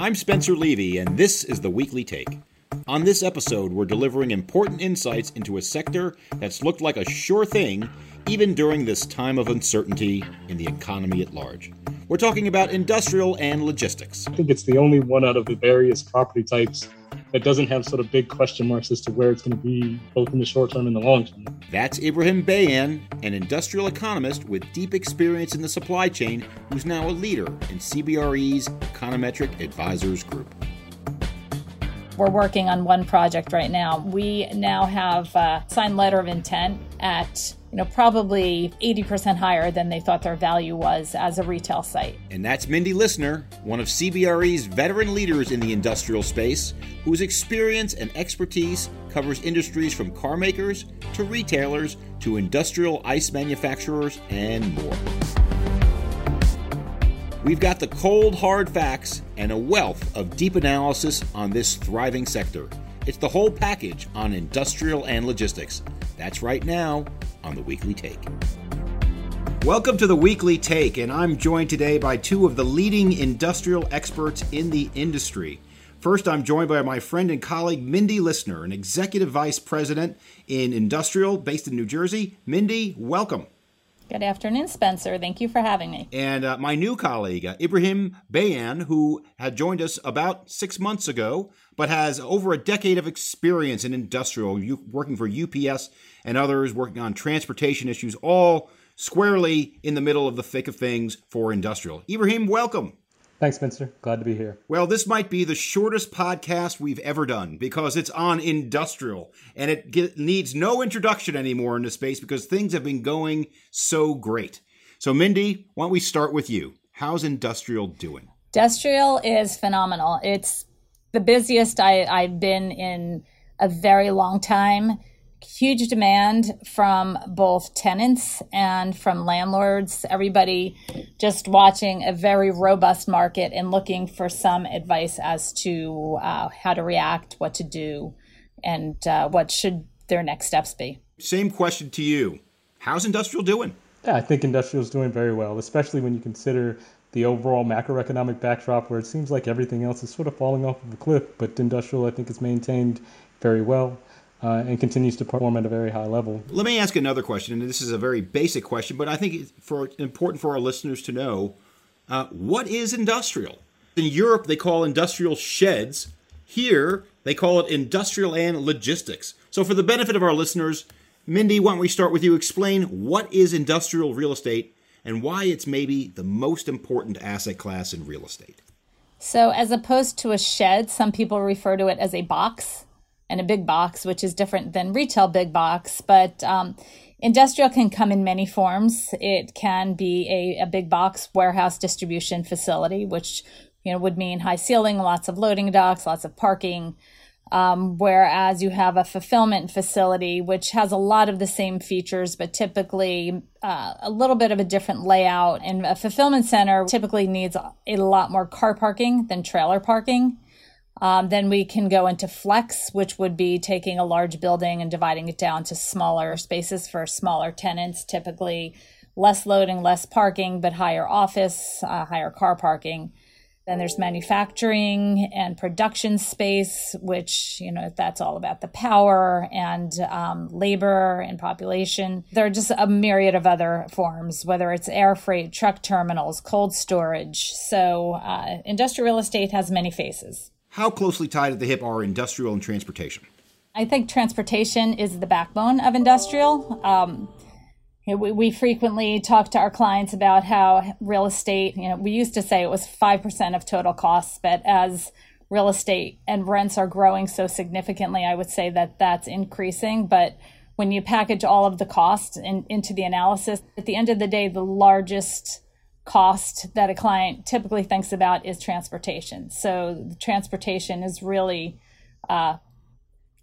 I'm Spencer Levy, and this is the Weekly Take. On this episode, we're delivering important insights into a sector that's looked like a sure thing even during this time of uncertainty in the economy at large. We're talking about industrial and logistics. I think it's the only one out of the various property types that doesn't have sort of big question marks as to where it's going to be both in the short term and the long term. That's Ibrahim Bayaan, an industrial economist with deep experience in the supply chain, who's now a leader in CBRE's Econometric Advisors Group. We're working on one project right now. We now have a signed letter of intent at you know, probably 80% higher than they thought their value was as a retail site. And that's Mindy Lissner, one of CBRE's veteran leaders in the industrial space, whose experience and expertise covers industries from car makers to retailers to industrial ice manufacturers and more. We've got the cold, hard facts and a wealth of deep analysis on this thriving sector. It's the whole package on industrial and logistics. That's right now on the Weekly Take. Welcome to the Weekly Take, and I'm joined today by two of the leading industrial experts in the industry. First, I'm joined by my friend and colleague Mindy Lissner, an executive vice president in industrial based in New Jersey. Mindy, welcome. Good afternoon, Spencer. Thank you for having me. And uh, my new colleague, uh, Ibrahim Bayaan, who had joined us about six months ago, but has over a decade of experience in industrial, working for UPS and others, working on transportation issues, all squarely in the middle of the thick of things for industrial. Ibrahim, welcome. Thanks, Spencer. Glad to be here. Well, this might be the shortest podcast we've ever done because it's on industrial and it get, needs no introduction anymore into space because things have been going so great. So, Mindy, why don't we start with you? How's industrial doing? Industrial is phenomenal. It's the busiest I, I've been in a very long time huge demand from both tenants and from landlords. Everybody just watching a very robust market and looking for some advice as to uh, how to react, what to do, and uh, what should their next steps be. Same question to you. How's industrial doing? Yeah, I think industrial is doing very well, especially when you consider the overall macroeconomic backdrop where it seems like everything else is sort of falling off of a cliff, but industrial I think is maintained very well uh, and continues to perform at a very high level. Let me ask another question, and this is a very basic question, but I think it's for important for our listeners to know uh, what is industrial. In Europe, they call industrial sheds. Here, they call it industrial and logistics. So, for the benefit of our listeners, Mindy, why don't we start with you? Explain what is industrial real estate and why it's maybe the most important asset class in real estate. So, as opposed to a shed, some people refer to it as a box and a big box, which is different than retail big box. But um, industrial can come in many forms. It can be a, a big box warehouse distribution facility, which you know would mean high ceiling, lots of loading docks, lots of parking. Um, whereas you have a fulfillment facility, which has a lot of the same features, but typically uh, a little bit of a different layout. And a fulfillment center typically needs a lot more car parking than trailer parking. Um, then we can go into flex, which would be taking a large building and dividing it down to smaller spaces for smaller tenants, typically less loading, less parking, but higher office, uh, higher car parking. Then there's manufacturing and production space, which, you know, that's all about the power and um, labor and population. There are just a myriad of other forms, whether it's air freight, truck terminals, cold storage. So uh, industrial real estate has many faces. How closely tied at the hip are industrial and transportation? I think transportation is the backbone of industrial. Um, we, frequently talk to our clients about how real estate, you know, we used to say it was 5% of total costs, but as real estate and rents are growing so significantly, I would say that that's increasing. But when you package all of the costs in, into the analysis, at the end of the day, the largest cost that a client typically thinks about is transportation. So the transportation is really uh,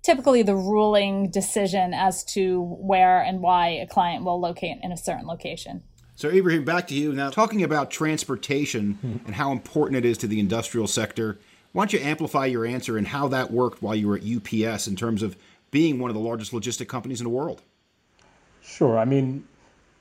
typically the ruling decision as to where and why a client will locate in a certain location. So, Ibrahim, back to you. Now, talking about transportation and how important it is to the industrial sector, why don't you amplify your answer and how that worked while you were at UPS in terms of being one of the largest logistic companies in the world? Sure. I mean,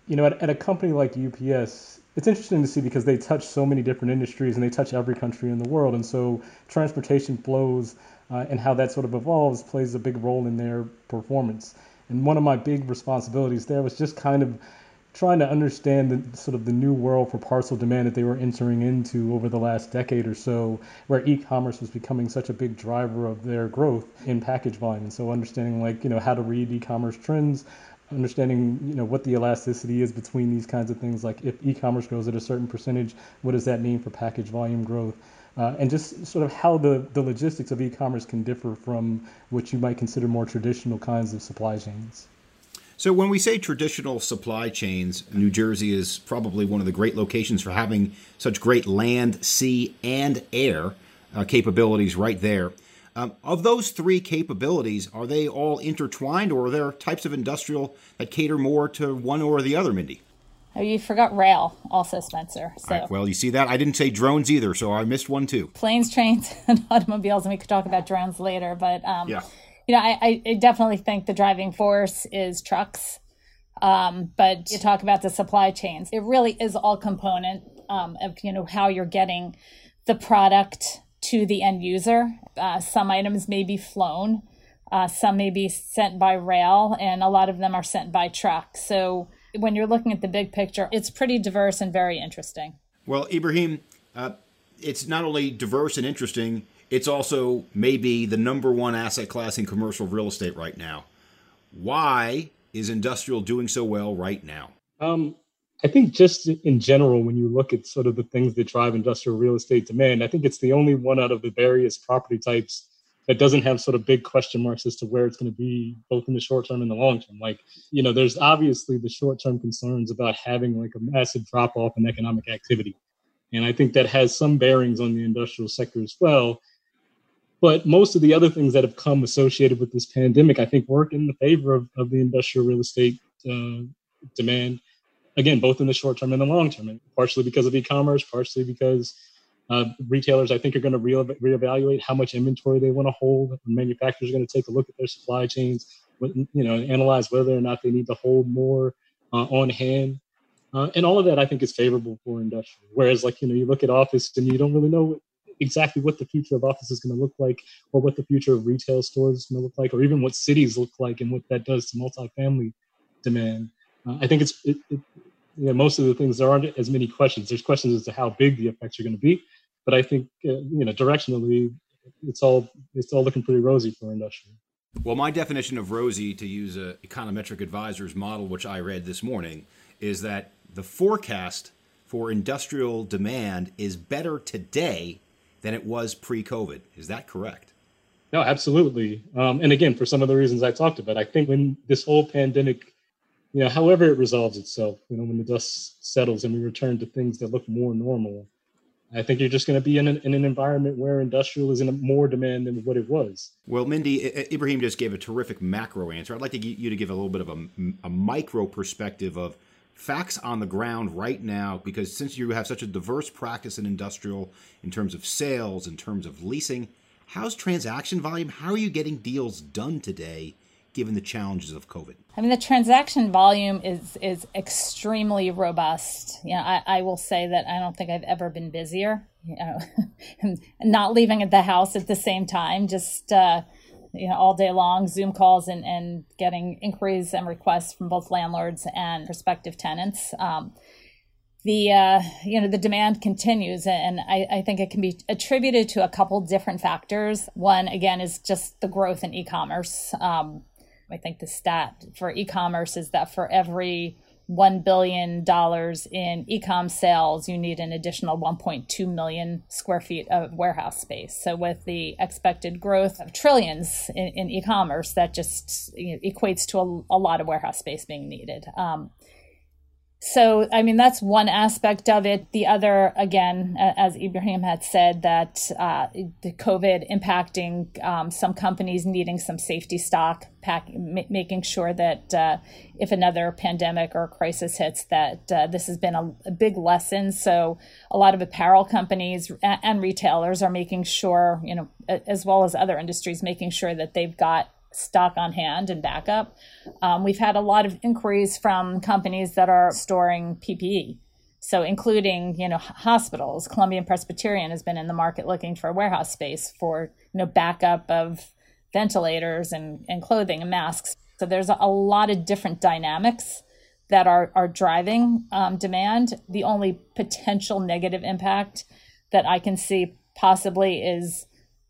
you know, at, at a company like UPS, it's interesting to see because they touch so many different industries and they touch every country in the world. And so transportation flows uh, and how that sort of evolves plays a big role in their performance. And one of my big responsibilities there was just kind of trying to understand the sort of the new world for parcel demand that they were entering into over the last decade or so, where e-commerce was becoming such a big driver of their growth in package volume. And so understanding like, you know, how to read e-commerce trends, understanding you know what the elasticity is between these kinds of things. Like if e-commerce grows at a certain percentage what does that mean for package volume growth? Uh, and just sort of how the, the logistics of e-commerce can differ from what you might consider more traditional kinds of supply chains. So when we say traditional supply chains new jersey is probably one of the great locations for having such great land sea and air uh, capabilities right there um, of those three capabilities, are they all intertwined, or are there types of industrial that cater more to one or the other, Mindy? Oh, you forgot rail, also, Spencer. So. Right, well, you see that? I didn't say drones either, so I missed one too. Planes, trains, and automobiles, and we could talk about drones later. But um, yeah. you know, I, I definitely think the driving force is trucks. Um, but you talk about the supply chains; it really is all component um, of you know how you're getting the product to the end user. Uh, some items may be flown, uh, some may be sent by rail, and a lot of them are sent by truck. So when you're looking at the big picture, it's pretty diverse and very interesting. Well, Ibrahim, uh, it's not only diverse and interesting, it's also maybe the number one asset class in commercial real estate right now. Why is industrial doing so well right now? Um, I think just in general, when you look at sort of the things that drive industrial real estate demand, I think it's the only one out of the various property types that doesn't have sort of big question marks as to where it's going to be both in the short term and the long term. Like, you know, there's obviously the short term concerns about having like a massive drop off in economic activity. And I think that has some bearings on the industrial sector as well. But most of the other things that have come associated with this pandemic, I think, work in the favor of, of the industrial real estate uh, demand again, both in the short term and the long term, and partially because of e-commerce, partially because uh, retailers, I think, are going to re- reevaluate how much inventory they want to hold. Manufacturers are going to take a look at their supply chains, you know, analyze whether or not they need to hold more uh, on hand. Uh, and all of that, I think, is favorable for industrial. Whereas, like, you know, you look at office and you don't really know exactly what the future of office is going to look like, or what the future of retail stores is going to look like, or even what cities look like and what that does to multifamily demand. Uh, I think it's it, it, you know, most of the things there aren't as many questions. There's questions as to how big the effects are going to be, but I think uh, you know directionally, it's all it's all looking pretty rosy for industrial. Well, my definition of rosy, to use a econometric advisor's model, which I read this morning, is that the forecast for industrial demand is better today than it was pre-COVID. Is that correct? No, absolutely. Um, and again, for some of the reasons I talked about, I think when this whole pandemic you know, however it resolves itself, you know, when the dust settles and we return to things that look more normal, I think you're just going to be in an, in an environment where industrial is in more demand than what it was. Well, Mindy, Ibrahim just gave a terrific macro answer. I'd like to get you to give a little bit of a, a micro perspective of facts on the ground right now, because since you have such a diverse practice in industrial in terms of sales, in terms of leasing, how's transaction volume? How are you getting deals done today given the challenges of COVID? I mean, the transaction volume is is extremely robust. You know, I, I will say that I don't think I've ever been busier. You know, not leaving at the house at the same time, just uh, you know, all day long, Zoom calls and and getting inquiries and requests from both landlords and prospective tenants. Um, the uh, you know the demand continues and I, I, think it can be attributed to a couple different factors one again is just the growth in e-commerce um, I think the stat for e-commerce is that for every $1 billion in e-com sales, you need an additional 1.2 million square feet of warehouse space. So with the expected growth of trillions in, in e-commerce, that just you know, equates to a, a, lot of warehouse space being needed. Um, so, I mean, that's one aspect of it. The other, again, as Ibrahim had said, that uh, the COVID impacting um, some companies needing some safety stock, pack, m- making sure that uh, if another pandemic or crisis hits, that uh, this has been a, a, big lesson. So, a lot of apparel companies and, and retailers are making sure, you know, as well as other industries, making sure that they've got stock on hand and backup. Um, we've had a lot of inquiries from companies that are storing PPE. So, including you know hospitals, Columbian Presbyterian has been in the market looking for warehouse space for you know backup of ventilators and, and clothing and masks. So there's a lot of different dynamics that are are driving um, demand. The only potential negative impact that I can see possibly is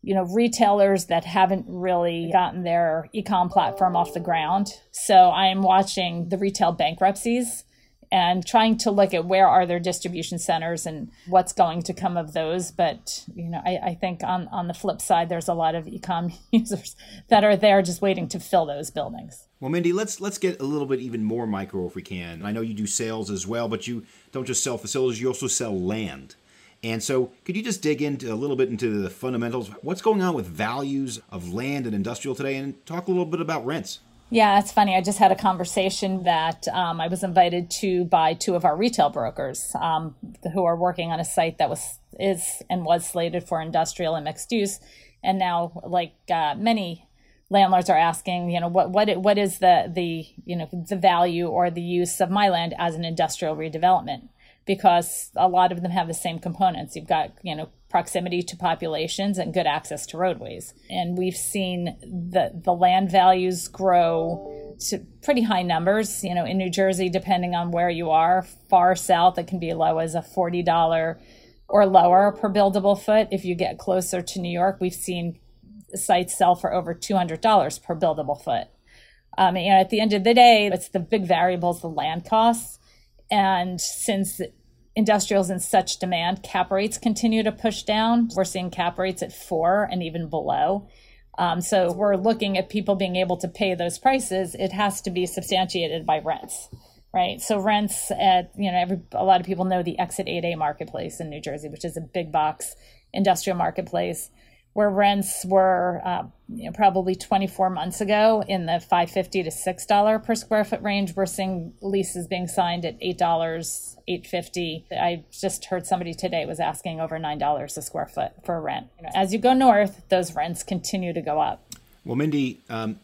you know retailers that haven't really gotten their ecom platform off the ground. So I am watching the retail bankruptcies and trying to look at where are their distribution centers and what's going to come of those. But you know, I, I think on on the flip side, there's a lot of ecom users that are there just waiting to fill those buildings. Well, Mindy, let's let's get a little bit even more micro if we can. I know you do sales as well, but you don't just sell facilities; you also sell land. And so, could you just dig into a little bit into the fundamentals? What's going on with values of land and industrial today, and talk a little bit about rents? Yeah, it's funny. I just had a conversation that um, I was invited to by two of our retail brokers um, who are working on a site that was is and was slated for industrial and mixed use, and now, like uh, many landlords are asking, you know, what what what is the the you know the value or the use of my land as an industrial redevelopment? Because a lot of them have the same components. You've got you know proximity to populations and good access to roadways. And we've seen the, the land values grow to pretty high numbers. You know, in New Jersey, depending on where you are, far south, it can be low as a $40 or lower per buildable foot. If you get closer to New York, we've seen sites sell for over $200 per buildable foot. Um, and at the end of the day, it's the big variables, the land costs. And since industrials in such demand, cap rates continue to push down. We're seeing cap rates at four and even below. Um, so we're looking at people being able to pay those prices. It has to be substantiated by rents, right? So rents at you know every a lot of people know the Exit 8A marketplace in New Jersey, which is a big box industrial marketplace where rents were uh, you know, probably 24 months ago in the 550 to $6 per square foot range. We're seeing leases being signed at $8, 850. I just heard somebody today was asking over $9 a square foot for rent. You know, as you go north, those rents continue to go up. Well, Mindy, um,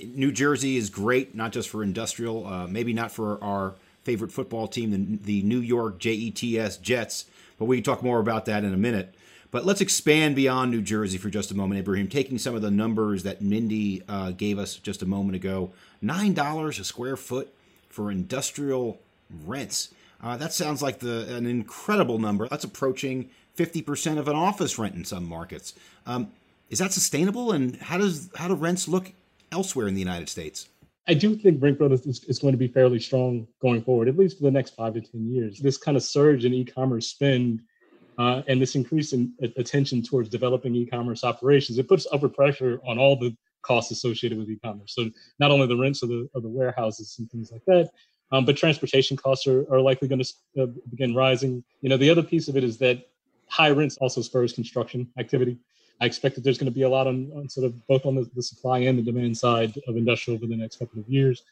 New Jersey is great, not just for industrial, uh, maybe not for our favorite football team, the, the New York JETS Jets, but we can talk more about that in a minute. But let's expand beyond New Jersey for just a moment, Ibrahim. Taking some of the numbers that Mindy uh, gave us just a moment ago $9 a square foot for industrial rents. Uh, that sounds like the an incredible number. That's approaching 50% of an office rent in some markets. Um, is that sustainable? And how does how do rents look elsewhere in the United States? I do think rent growth is, is going to be fairly strong going forward, at least for the next five to 10 years. This kind of surge in e commerce spend uh, and this increase in attention towards developing e-commerce operations, it puts upward pressure on all the costs associated with e-commerce. So not only the rents of the of the warehouses and things like that, um, but transportation costs are, are likely going to uh, begin rising. You know, the other piece of it is that high rents also spurs construction activity. I expect that there's going to be a lot on, on sort of both on the, the, supply and the demand side of industrial over the next couple of years,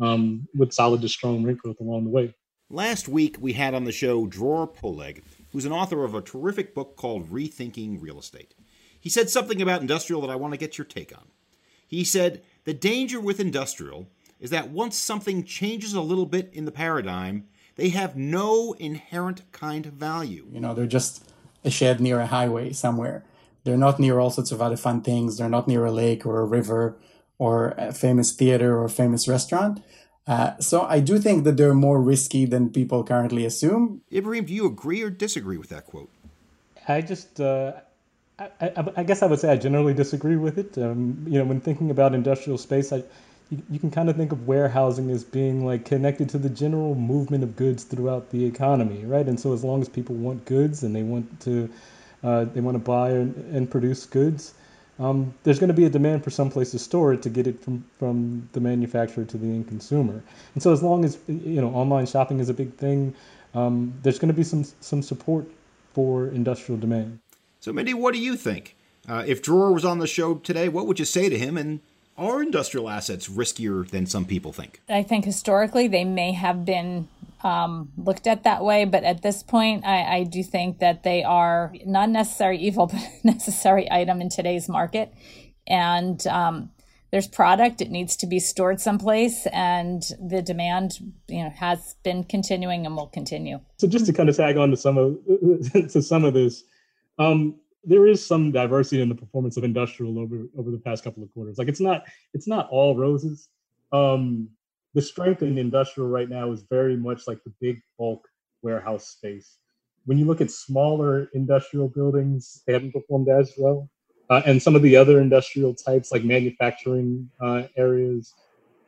um, with solid to strong rent growth along the way. Last week we had on the show Dror Poleg, who's an author of a terrific book called Rethinking Real Estate. He said something about industrial that I want to get your take on. He said, The danger with industrial is that once something changes a little bit in the paradigm, they have no inherent kind of value. You know, they're just a shed near a highway somewhere. They're not near all sorts of other fun things. They're not near a lake or a river or a famous theater or a famous restaurant. Uh, so I do think that they're more risky than people currently assume. Ibrahim, do you agree or disagree with that quote? I just, uh, I, I, I, guess I would say I generally disagree with it. Um, you know, when thinking about industrial space, I, you, you can kind of think of warehousing as being like connected to the general movement of goods throughout the economy, right? And so as long as people want goods and they want to, uh, they want to buy and, and produce goods, um, there's going to be a demand for some place to store it to get it from, from the manufacturer to the end consumer. And so as long as you know online shopping is a big thing, um, there's going to be some some support for industrial demand. So, Mindy, what do you think? Uh, if Dror was on the show today, what would you say to him? And are industrial assets riskier than some people think? I think historically they may have been um, looked at that way. But at this point, I, I do think that they are not necessary evil, but necessary item in today's market. And um, there's product it needs to be stored someplace and the demand you know has been continuing and will continue so just to kind of tag on to some of to some of this um, there is some diversity in the performance of industrial over over the past couple of quarters like it's not it's not all roses um, the strength in industrial right now is very much like the big bulk warehouse space when you look at smaller industrial buildings they haven't performed as well uh, and some of the other industrial types like manufacturing uh, areas.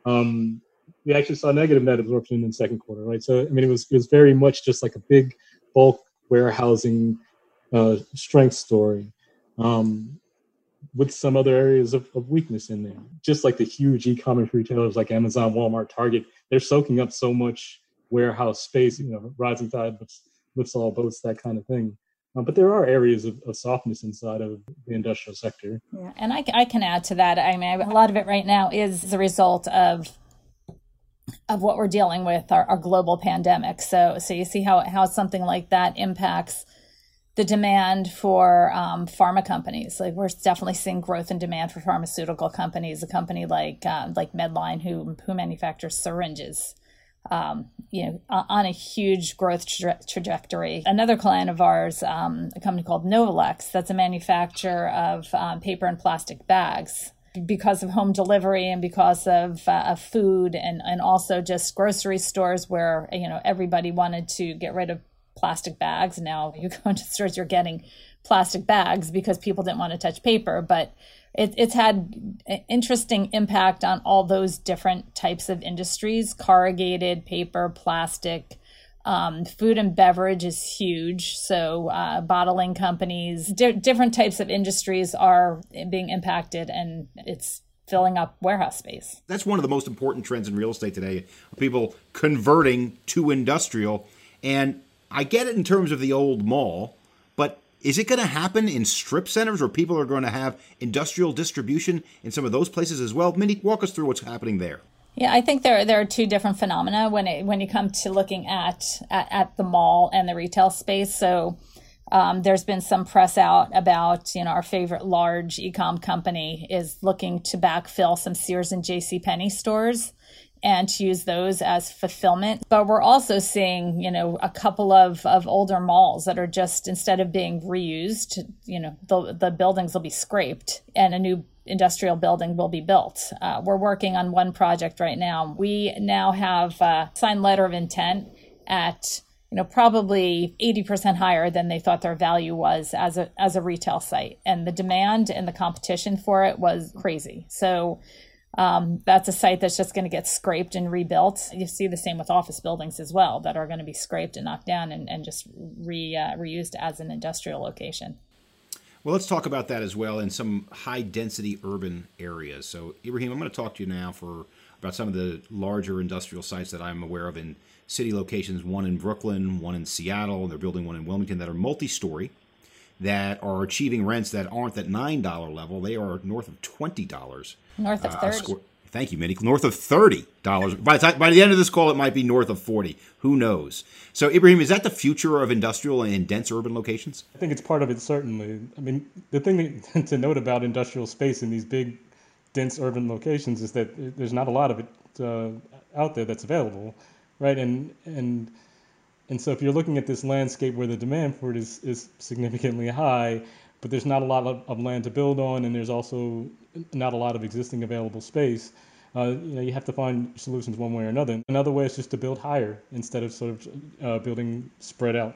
Um, we actually saw negative net absorption in the second quarter, right? So I mean, it was it was very much just like a big bulk warehousing uh, strength story, um, with some other areas of, of weakness in there. Just like the huge e-commerce retailers like Amazon, Walmart, Target, they're soaking up so much warehouse space. You know, rising tide lifts, lifts all boats, that kind of thing. Uh, but there are areas of, of, softness inside of the industrial sector. Yeah, and I, I can add to that. I mean, a lot of it right now is the result of of what we're dealing with, our, our global pandemic. So, so you see how how something like that impacts the demand for um, pharma companies. Like we're definitely seeing growth in demand for pharmaceutical companies. A company like uh, like Medline, who who manufactures syringes, um, you know, on a huge growth tra- trajectory. Another client of ours, um, a company called Novolex, that's a manufacturer of um, paper and plastic bags. Because of home delivery and because of, uh, of food and, and also just grocery stores where you know everybody wanted to get rid of plastic bags. Now you go into stores, you're getting plastic bags because people didn't want to touch paper. But it, it's had an interesting impact on all those different types of industries corrugated paper plastic um, food and beverage is huge so uh, bottling companies di- different types of industries are being impacted and it's filling up warehouse space that's one of the most important trends in real estate today people converting to industrial and i get it in terms of the old mall but is it going to happen in strip centers where people are going to have industrial distribution in some of those places as well? Mindy, walk us through what's happening there. Yeah, I think there there are two different phenomena when it when you come to looking at at, at the mall and the retail space. So um, there's been some press out about you know our favorite large ecom company is looking to backfill some Sears and J.C. Penney stores and to use those as fulfillment. But we're also seeing, you know, a couple of, of older malls that are just instead of being reused, you know, the, the buildings will be scraped and a new industrial building will be built. Uh, we're working on one project right now. We now have a signed letter of intent at you know probably 80% higher than they thought their value was as a as a retail site and the demand and the competition for it was crazy so um, that's a site that's just going to get scraped and rebuilt. You see the same with office buildings as well that are going to be scraped and knocked down and, and just re, uh, reused as an industrial location. Well, let's talk about that as well in some high density urban areas. So, Ibrahim, I'm going to talk to you now for about some of the larger industrial sites that I'm aware of in city locations one in Brooklyn, one in Seattle, and they're building one in Wilmington that are multi story that are achieving rents that aren't that $9 level. They are north of $20 North of uh, 30. Square, thank you, Minnie. North of $30. By the, time, by the end of this call, it might be north of 40. Who knows? So, Ibrahim, is that the future of industrial and dense urban locations? I think it's part of it, certainly. I mean, the thing to note about industrial space in these big, dense urban locations is that there's not a lot of it uh, out there that's available, right? And, and, and so if you're looking at this landscape where the demand for it is, is significantly high, but there's not a lot of, of land to build on, and there's also not a lot of existing available space. Uh, you know, you have to find solutions one way or another. Another way is just to build higher instead of sort of uh, building spread out.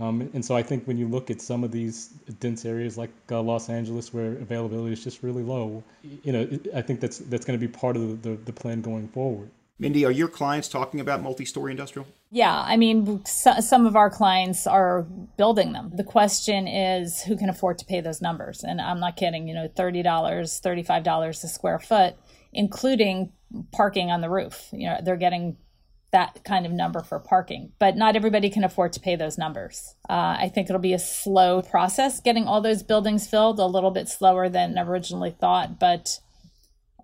Um, and so I think when you look at some of these dense areas like uh, Los Angeles, where availability is just really low, you know, I think that's that's going to be part of the, the, the plan going forward. Mindy, are your clients talking about multi-story industrial? Yeah, I mean, so, some of our clients are building them. The question is who can afford to pay those numbers? And I'm not kidding, you know, $30, $35 a square foot, including parking on the roof. You know, they're getting that kind of number for parking, but not everybody can afford to pay those numbers. Uh, I think it'll be a slow process getting all those buildings filled, a little bit slower than originally thought, but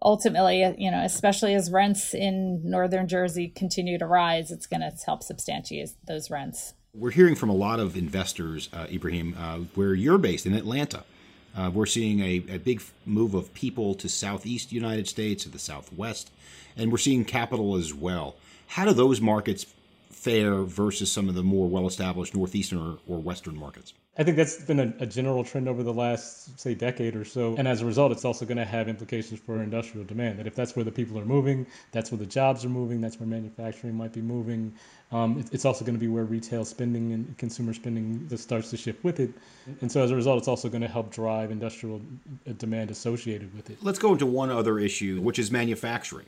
ultimately, you know, especially as rents in northern Jersey continue to rise, it's going to help substantiate those rents. We're hearing from a lot of investors, uh, Ibrahim, uh, where you're based in Atlanta, Uh, we're seeing a, a big move of people to southeast United States, to the southwest, and we're seeing capital as well. How do those markets fare versus some of the more well-established northeastern or, or western markets? I think that's been a, a, general trend over the last, say, decade or so. And as a result, it's also going to have implications for industrial demand. That if that's where the people are moving, that's where the jobs are moving, that's where manufacturing might be moving. Um, it, it's also going to be where retail spending and consumer spending starts to shift with it. And so as a result, it's also going to help drive industrial uh, demand associated with it. Let's go into one other issue, which is manufacturing.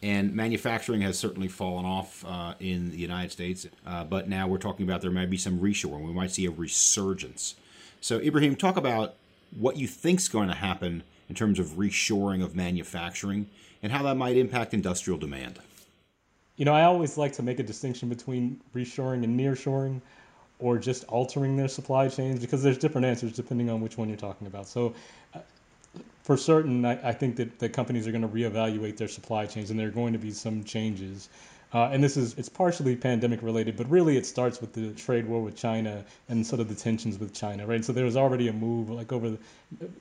And manufacturing has certainly fallen off uh, in the United States, uh, but now we're talking about there might be some reshoring. We might see a resurgence. So, Ibrahim, talk about what you think is going to happen in terms of reshoring of manufacturing and how that might impact industrial demand. You know, I always like to make a distinction between reshoring and nearshoring or just altering their supply chains because there's different answers depending on which one you're talking about. So, for certain, I, I think that, that companies are going to reevaluate their supply chains and there are going to be some changes. Uh, and this is it's partially pandemic related, but really it starts with the trade war with China and sort of the tensions with China, right? So there was already a move like over the,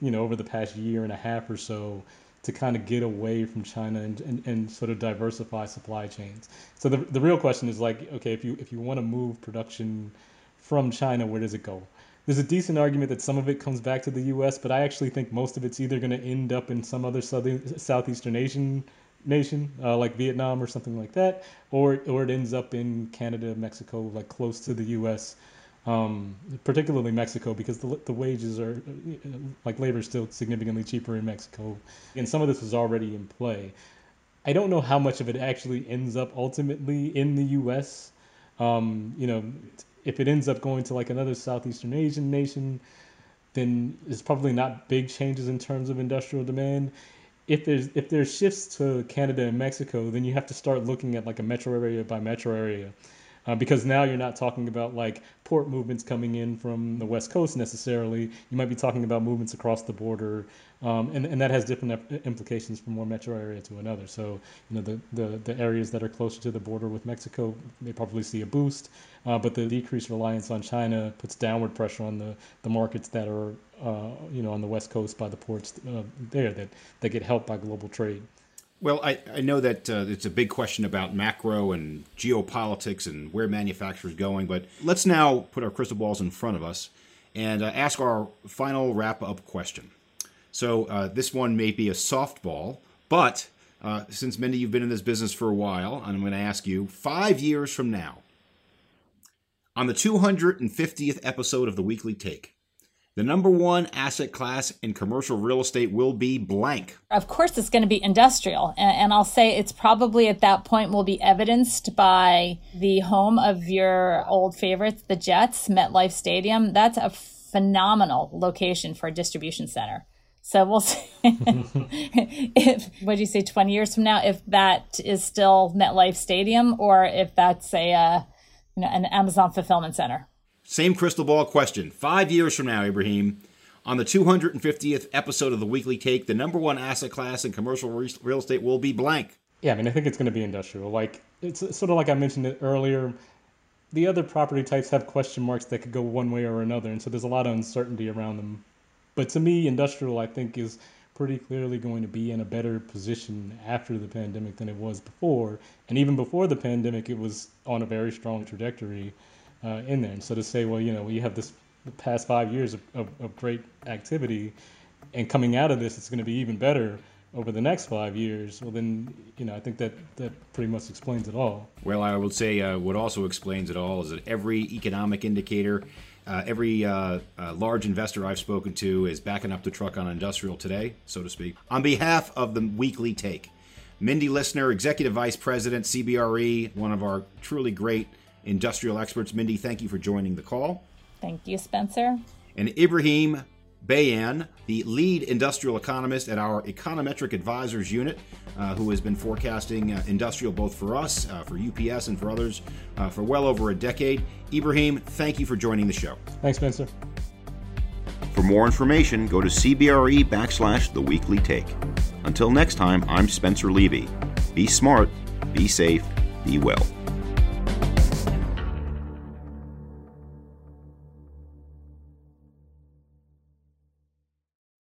you know, over the past year and a half or so to kind of get away from China and, and, and sort of diversify supply chains. So the, the real question is like, okay, if you if you want to move production from China, where does it go? There's a decent argument that some of it comes back to the U.S., but I actually think most of it's either going to end up in some other southern southeastern Asian nation uh, like Vietnam or something like that, or or it ends up in Canada, Mexico, like close to the U.S. Um, particularly Mexico, because the, the wages are like labor is still significantly cheaper in Mexico, and some of this was already in play. I don't know how much of it actually ends up ultimately in the U.S. Um, you know, if it ends up going to like another Southeastern Asian nation, then it's probably not big changes in terms of industrial demand. If there's if there's shifts to Canada and Mexico, then you have to start looking at like a metro area by metro area uh, because now you're not talking about like port movements coming in from the west coast necessarily. You might be talking about movements across the border, um, and and that has different implications from one metro area to another. So you know the, the the areas that are closer to the border with Mexico may probably see a boost, uh, but the decreased reliance on China puts downward pressure on the the markets that are uh, you know on the west coast by the ports uh, there that that get helped by global trade. Well, I, I know that uh, it's a big question about macro and geopolitics and where manufacturers going, but let's now put our crystal balls in front of us and uh, ask our final wrap up question. So, uh, this one may be a softball, but uh, since Mindy, you've been in this business for a while, I'm going to ask you five years from now, on the 250th episode of the Weekly Take, the number one asset class in commercial real estate will be blank. Of course, it's going to be industrial. And, I'll say it's probably at that point will be evidenced by the home of your old favorites, the Jets, MetLife Stadium. That's a phenomenal location for a distribution center. So we'll see if, what do you say, 20 years from now, if that is still MetLife Stadium or if that's a, uh, you know, an Amazon fulfillment center. Same crystal ball question. Five years from now, Ibrahim, on the 250th episode of the Weekly Take, the number one asset class in commercial real estate will be blank. Yeah, I mean, I think it's going to be industrial. Like, it's sort of like I mentioned it earlier. The other property types have question marks that could go one way or another, and so there's a lot of uncertainty around them. But to me, industrial, I think, is pretty clearly going to be in a better position after the pandemic than it was before. And even before the pandemic, it was on a very strong trajectory uh, in there. And so to say, well, you know, we have this past five years of, of, of great activity, and coming out of this, it's going to be even better over the next five years, well, then you know I think that that pretty much explains it all. Well, I would say uh, what also explains it all is that every economic indicator, uh, every uh, uh large investor I've spoken to is backing up the truck on industrial today, so to speak. On behalf of the weekly take, Mindy Lissner, Executive Vice President, CBRE, one of our truly great industrial experts. Mindy, thank you for joining the call. Thank you, Spencer. And Ibrahim Bayaan, the lead industrial economist at our Econometric Advisors unit, uh, who has been forecasting uh, industrial both for us, uh, for UPS, and for others uh, for well over a decade. Ibrahim, thank you for joining the show. Thanks, Spencer. For more information, go to CBRE backslash the weekly take. Until next time, I'm Spencer Levy. Be smart, be safe, be well.